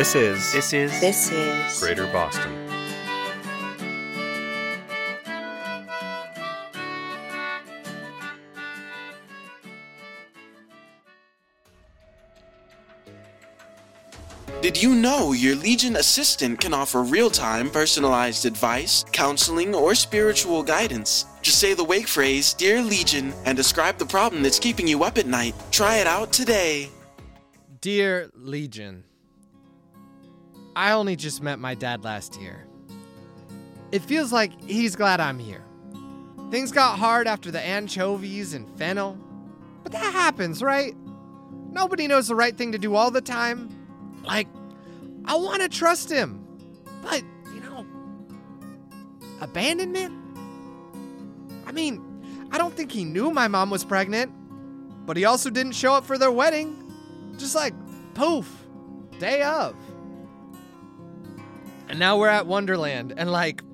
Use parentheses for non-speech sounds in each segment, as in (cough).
This is This is This is Greater Boston. Did you know your Legion assistant can offer real time personalized advice, counseling, or spiritual guidance? Just say the wake phrase, Dear Legion, and describe the problem that's keeping you up at night. Try it out today. Dear Legion, I only just met my dad last year. It feels like he's glad I'm here. Things got hard after the anchovies and fennel, but that happens, right? Nobody knows the right thing to do all the time. Like, I want to trust him, but, you know, abandonment? I mean, I don't think he knew my mom was pregnant, but he also didn't show up for their wedding. Just like, poof, day of. And now we're at Wonderland, and like,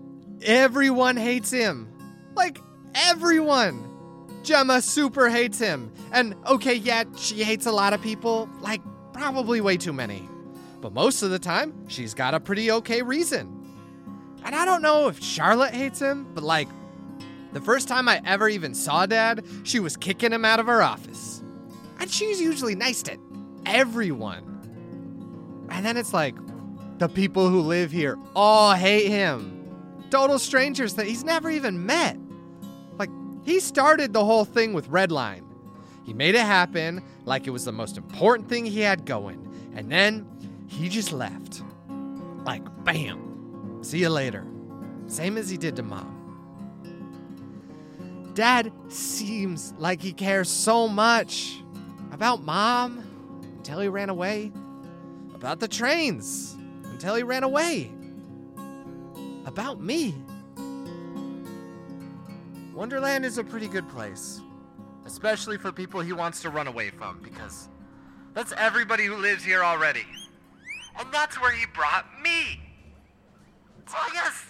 everyone hates him. Like, everyone. Gemma super hates him. And okay, yeah, she hates a lot of people, like, probably way too many. But most of the time, she's got a pretty okay reason. And I don't know if Charlotte hates him, but like, the first time I ever even saw Dad, she was kicking him out of her office. And she's usually nice to everyone. And then it's like, the people who live here all hate him. Total strangers that he's never even met. Like, he started the whole thing with Redline. He made it happen like it was the most important thing he had going. And then he just left. Like, bam. See you later. Same as he did to mom. Dad seems like he cares so much about mom until he ran away, about the trains until he ran away, about me. Wonderland is a pretty good place, especially for people he wants to run away from because that's everybody who lives here already. And that's where he brought me. Oh, so I guess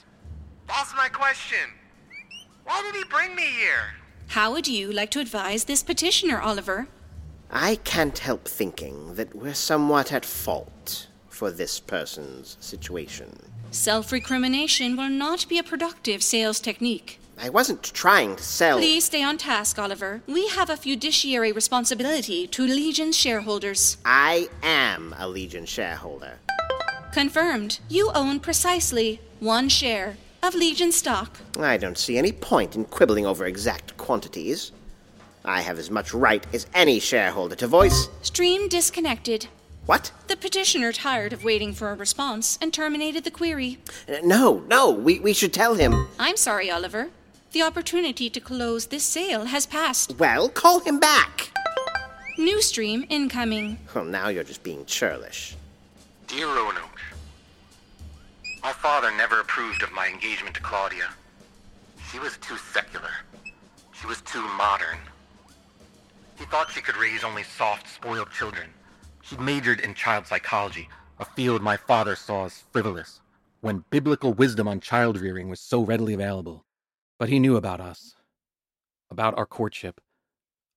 that's my question. Why did he bring me here? How would you like to advise this petitioner, Oliver? I can't help thinking that we're somewhat at fault for this person's situation. Self recrimination will not be a productive sales technique. I wasn't trying to sell. Please stay on task, Oliver. We have a fiduciary responsibility to Legion shareholders. I am a Legion shareholder. Confirmed. You own precisely one share of Legion stock. I don't see any point in quibbling over exact quantities. I have as much right as any shareholder to voice. Stream disconnected. What? The petitioner tired of waiting for a response and terminated the query. No, no, we, we should tell him. I'm sorry, Oliver. The opportunity to close this sale has passed. Well, call him back. New stream incoming. Well, now you're just being churlish. Dear Roanoke, my father never approved of my engagement to Claudia. She was too secular. She was too modern. He thought she could raise only soft, spoiled children. She majored in child psychology, a field my father saw as frivolous, when biblical wisdom on child rearing was so readily available. But he knew about us, about our courtship,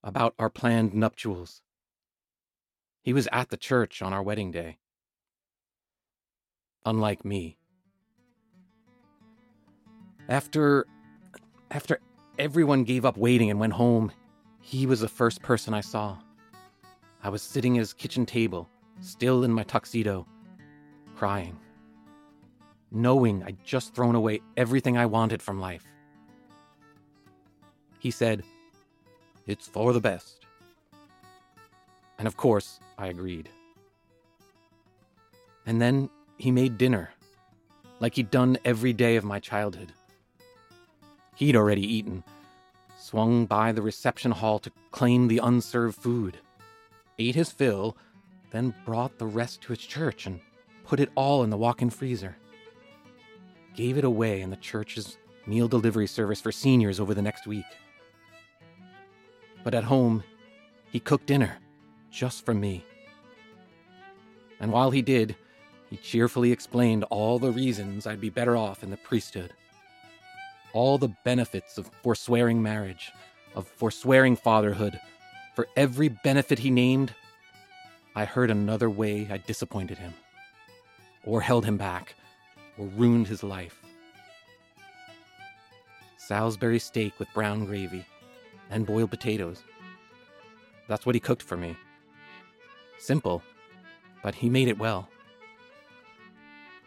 about our planned nuptials. He was at the church on our wedding day. Unlike me. After after everyone gave up waiting and went home, he was the first person I saw. I was sitting at his kitchen table, still in my tuxedo, crying, knowing I'd just thrown away everything I wanted from life. He said, It's for the best. And of course, I agreed. And then he made dinner, like he'd done every day of my childhood. He'd already eaten, swung by the reception hall to claim the unserved food, ate his fill, then brought the rest to his church and put it all in the walk in freezer. Gave it away in the church's meal delivery service for seniors over the next week. But at home, he cooked dinner just for me. And while he did, he cheerfully explained all the reasons I'd be better off in the priesthood. All the benefits of forswearing marriage, of forswearing fatherhood. For every benefit he named, I heard another way I disappointed him, or held him back, or ruined his life. Salisbury steak with brown gravy and boiled potatoes. That's what he cooked for me. Simple, but he made it well.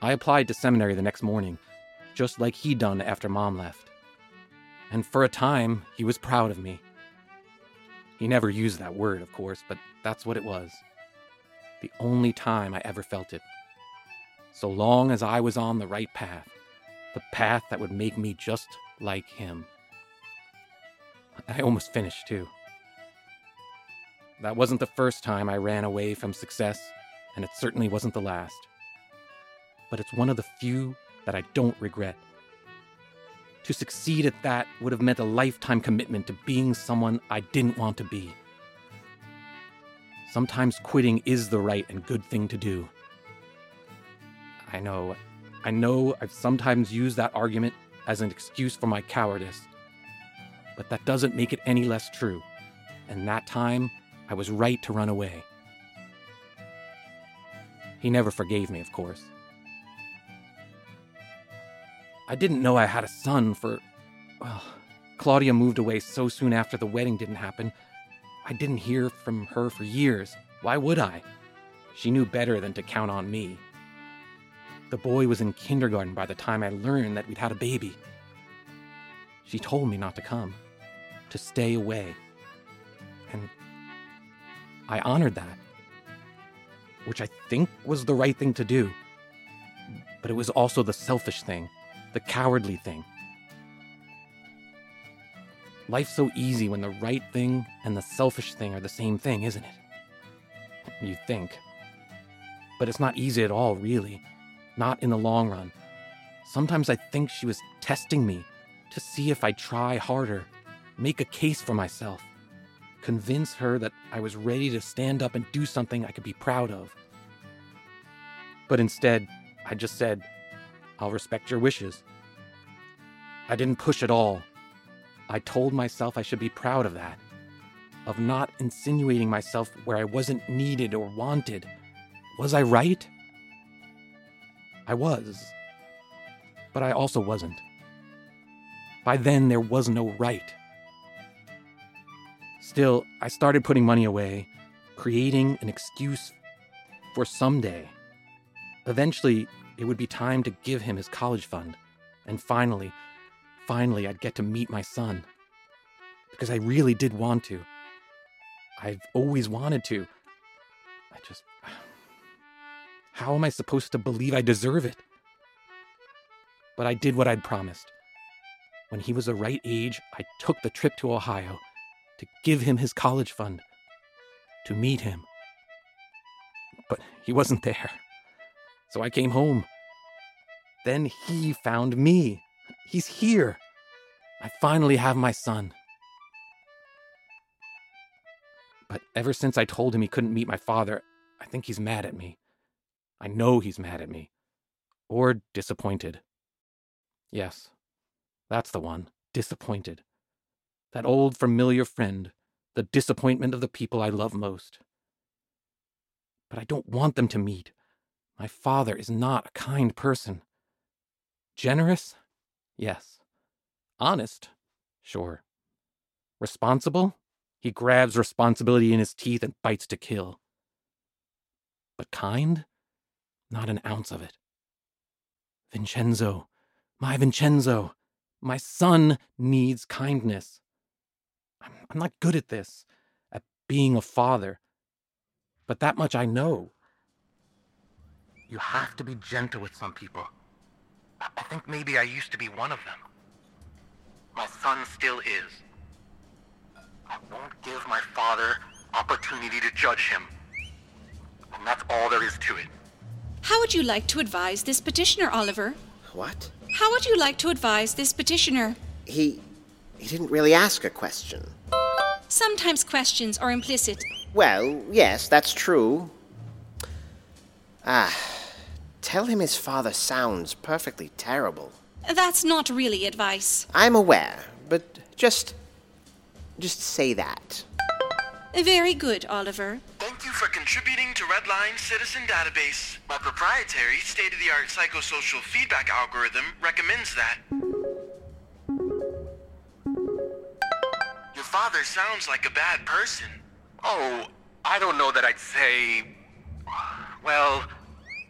I applied to seminary the next morning, just like he'd done after mom left. And for a time, he was proud of me. He never used that word, of course, but that's what it was. The only time I ever felt it. So long as I was on the right path, the path that would make me just like him. I almost finished, too. That wasn't the first time I ran away from success, and it certainly wasn't the last. But it's one of the few that I don't regret. To succeed at that would have meant a lifetime commitment to being someone I didn't want to be. Sometimes quitting is the right and good thing to do. I know, I know I've sometimes used that argument as an excuse for my cowardice, but that doesn't make it any less true. And that time, I was right to run away. He never forgave me, of course. I didn't know I had a son for. Well, Claudia moved away so soon after the wedding didn't happen. I didn't hear from her for years. Why would I? She knew better than to count on me. The boy was in kindergarten by the time I learned that we'd had a baby. She told me not to come, to stay away. And I honored that, which I think was the right thing to do. But it was also the selfish thing, the cowardly thing. Life's so easy when the right thing and the selfish thing are the same thing, isn't it? You think. But it's not easy at all, really. Not in the long run. Sometimes I think she was testing me to see if I'd try harder, make a case for myself, convince her that I was ready to stand up and do something I could be proud of. But instead, I just said, I'll respect your wishes. I didn't push at all. I told myself I should be proud of that, of not insinuating myself where I wasn't needed or wanted. Was I right? I was. But I also wasn't. By then, there was no right. Still, I started putting money away, creating an excuse for someday. Eventually, it would be time to give him his college fund. And finally, finally, I'd get to meet my son. Because I really did want to. I've always wanted to. I just. (sighs) How am I supposed to believe I deserve it? But I did what I'd promised. When he was the right age, I took the trip to Ohio to give him his college fund, to meet him. But he wasn't there. So I came home. Then he found me. He's here. I finally have my son. But ever since I told him he couldn't meet my father, I think he's mad at me. I know he's mad at me. Or disappointed. Yes, that's the one. disappointed. That old familiar friend, the disappointment of the people I love most. But I don't want them to meet. My father is not a kind person. Generous? Yes. Honest? Sure. Responsible? He grabs responsibility in his teeth and bites to kill. But kind? Not an ounce of it. Vincenzo, my Vincenzo, my son needs kindness. I'm, I'm not good at this, at being a father. But that much I know. You have to be gentle with some people. I think maybe I used to be one of them. My son still is. I won't give my father opportunity to judge him. And that's all there is to it. How would you like to advise this petitioner, Oliver? What? How would you like to advise this petitioner? He. he didn't really ask a question. Sometimes questions are implicit. Well, yes, that's true. Ah, tell him his father sounds perfectly terrible. That's not really advice. I'm aware, but just. just say that. Very good, Oliver. Thank you for contributing to Redline Citizen Database. My proprietary state-of-the-art psychosocial feedback algorithm recommends that. Your father sounds like a bad person. Oh, I don't know that I'd say. Well,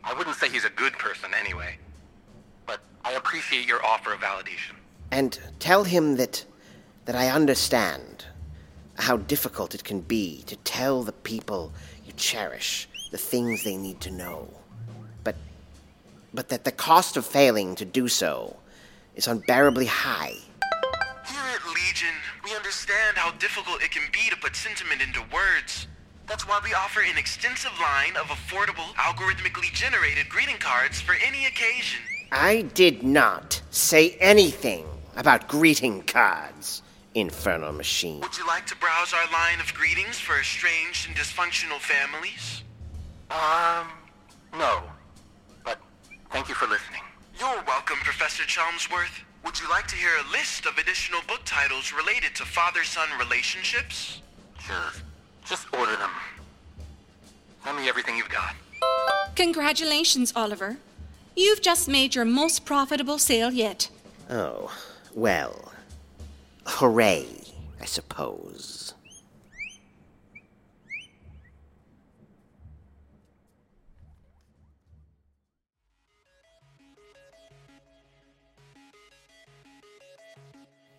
I wouldn't say he's a good person anyway. But I appreciate your offer of validation. And tell him that. that I understand how difficult it can be to tell the people you cherish the things they need to know. But. but that the cost of failing to do so is unbearably high. Here at Legion, we understand how difficult it can be to put sentiment into words. That's why we offer an extensive line of affordable, algorithmically generated greeting cards for any occasion. I did not say anything about greeting cards, infernal machine. Would you like to browse our line of greetings for estranged and dysfunctional families? Um, no. But thank you for listening. You're welcome, Professor Chelmsworth. Would you like to hear a list of additional book titles related to father-son relationships? Sure. Just order them. Send me everything you've got. Congratulations, Oliver. You've just made your most profitable sale yet. Oh, well. Hooray, I suppose.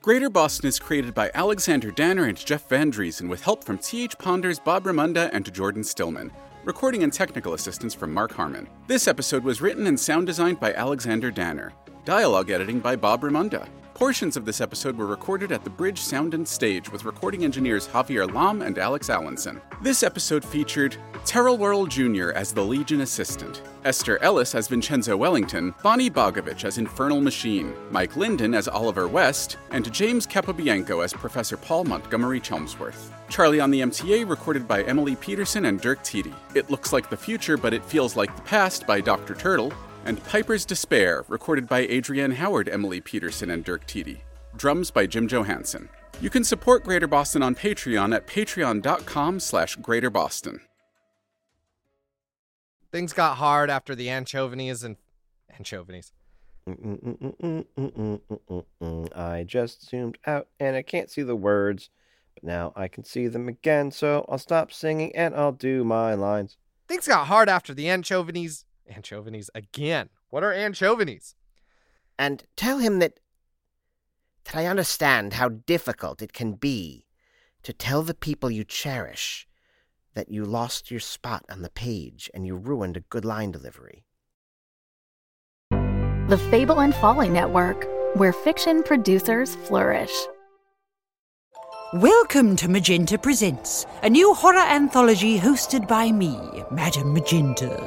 Greater Boston is created by Alexander Danner and Jeff Van Dreason with help from T.H. Ponders, Bob Raymonda, and Jordan Stillman. Recording and technical assistance from Marck Harmon. This episode was written and sound designed by Alexander Danner. Dialogue editing by Bob Raymonda. Portions of this episode were recorded at the Bridge Sound and Stage with recording engineers Javier Lom and Alex Alinson. This episode featured Terrell Worrell Jr. as the Legion assistant, Ester Ellis as Vincenzo Wellington, Bonnie Bogovitch as Infernal Machine, Mike Linden as Oliver West, and James Capobianco as Professor Paul Montgomery Chelmsworth. Charlie on the MTA recorded by Emily Peterson and Dirk Tiede. It looks like the future, but it feels like the past by Dr. Turtle, and Piper's Despair, recorded by Adrienne Howard, Emily Peterson, and Dirk Tiede. Drums by Jim Johanson. You can support Greater Boston on Patreon at patreon.com slash greaterboston. Things got hard after the anchovies and anchovies. I just zoomed out and I can't see the words, but now I can see them again, so I'll stop singing and I'll do my lines. Things got hard after the anchovies. Anchovies again. What are anchovies? And tell him that. that I understand how difficult it can be to tell the people you cherish that you lost your spot on the page and you ruined a good line delivery. The Fable and Folly Network, where fiction producers flourish. Welcome to Magenta Presents, a new horror anthology hosted by me, Madam Magenta.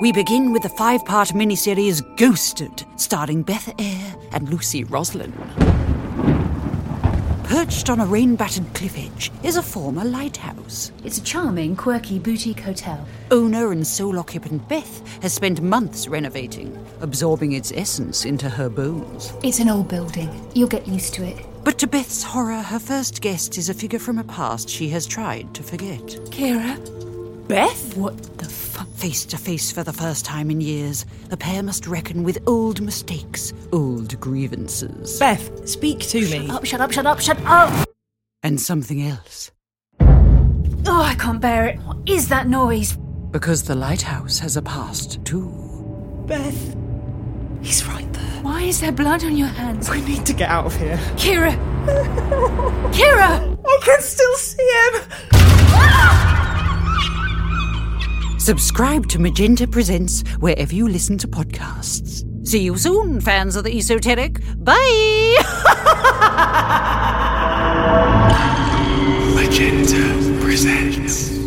We begin with the five part miniseries Ghosted, starring Beth Eyre and Lucy Roslin. Perched on a rain battered cliff edge is a former lighthouse. It's a charming, quirky boutique hotel. Owner and sole occupant Beth has spent months renovating, absorbing its essence into her bones. It's an old building. You'll get used to it. But to Beth's horror, her first guest is a figure from a past she has tried to forget. Kira? Beth? What the fuck? Face to face for the first time in years, the pair must reckon with old mistakes, old grievances. Beth, speak to me. Shut up, shut up, shut up, shut up! And something else. Oh, I can't bear it. What is that noise? Because the lighthouse has a past, too. Beth. He's right there. Why is there blood on your hands? We need to get out of here. Kira! Kira! I can still see him! Ah! Subscribe to Magenta Presents wherever you listen to podcasts. See you soon, fans of the esoteric. Bye! (laughs) Magenta Presents.